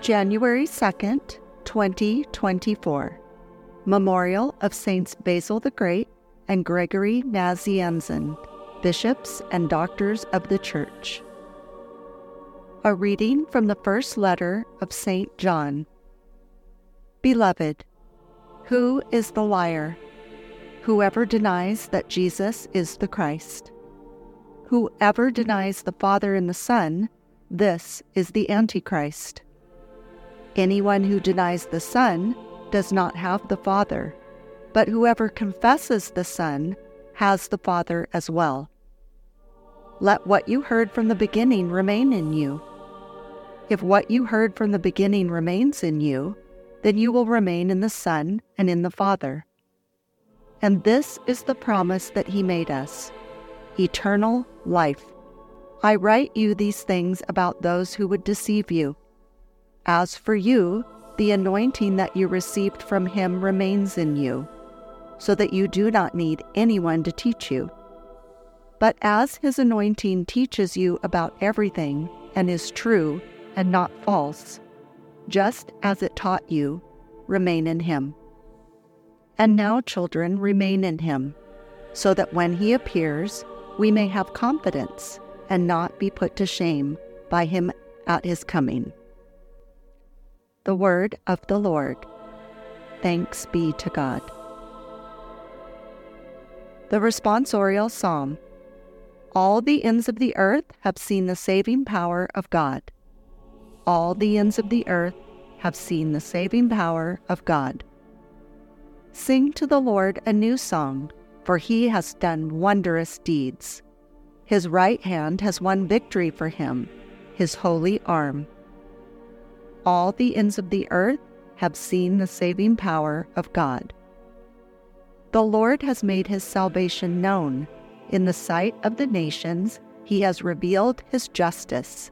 January 2nd, 2024. Memorial of Saints Basil the Great and Gregory Nazianzen, bishops and doctors of the Church. A reading from the first letter of St. John. Beloved, who is the liar? Whoever denies that Jesus is the Christ. Whoever denies the Father and the Son, this is the Antichrist. Anyone who denies the Son does not have the Father, but whoever confesses the Son has the Father as well. Let what you heard from the beginning remain in you. If what you heard from the beginning remains in you, then you will remain in the Son and in the Father. And this is the promise that He made us eternal life. I write you these things about those who would deceive you. As for you, the anointing that you received from him remains in you, so that you do not need anyone to teach you. But as his anointing teaches you about everything and is true and not false, just as it taught you, remain in him. And now, children, remain in him, so that when he appears, we may have confidence and not be put to shame by him at his coming. The word of the Lord. Thanks be to God. The responsorial psalm. All the ends of the earth have seen the saving power of God. All the ends of the earth have seen the saving power of God. Sing to the Lord a new song, for he has done wondrous deeds. His right hand has won victory for him, his holy arm all the ends of the earth have seen the saving power of God. The Lord has made his salvation known. In the sight of the nations, he has revealed his justice.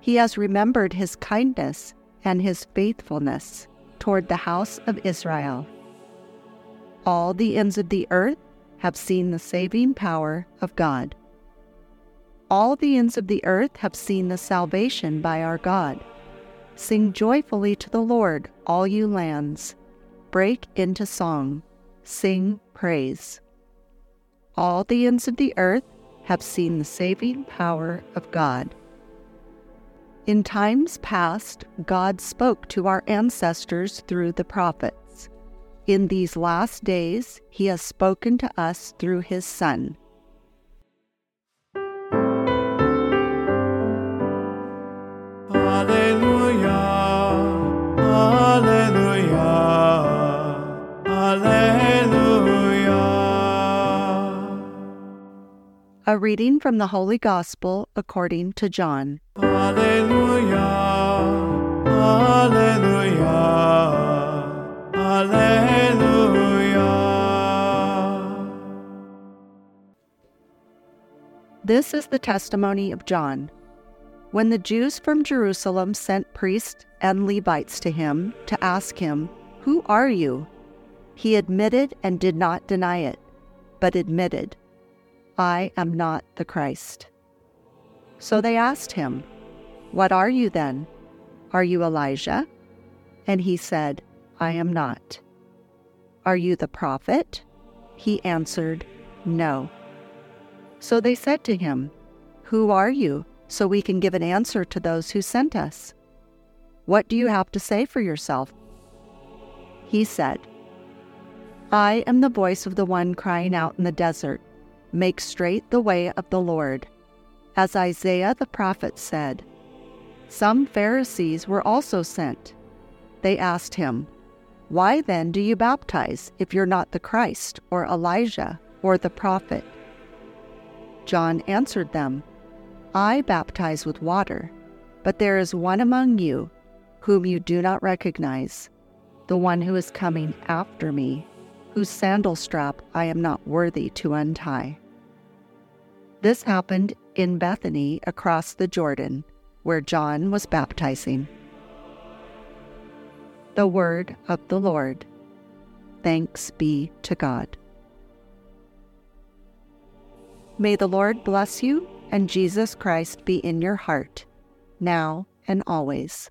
He has remembered his kindness and his faithfulness toward the house of Israel. All the ends of the earth have seen the saving power of God. All the ends of the earth have seen the salvation by our God. Sing joyfully to the Lord, all you lands. Break into song. Sing praise. All the ends of the earth have seen the saving power of God. In times past, God spoke to our ancestors through the prophets. In these last days, He has spoken to us through His Son. A reading from the Holy Gospel according to John. Alleluia, Alleluia, Alleluia. This is the testimony of John. When the Jews from Jerusalem sent priests and Levites to him to ask him, Who are you? He admitted and did not deny it, but admitted, I am not the Christ. So they asked him, What are you then? Are you Elijah? And he said, I am not. Are you the prophet? He answered, No. So they said to him, Who are you, so we can give an answer to those who sent us? What do you have to say for yourself? He said, I am the voice of the one crying out in the desert. Make straight the way of the Lord. As Isaiah the prophet said, Some Pharisees were also sent. They asked him, Why then do you baptize if you're not the Christ, or Elijah, or the prophet? John answered them, I baptize with water, but there is one among you whom you do not recognize, the one who is coming after me whose sandal strap I am not worthy to untie. This happened in Bethany across the Jordan, where John was baptizing. The Word of the Lord. Thanks be to God. May the Lord bless you and Jesus Christ be in your heart, now and always.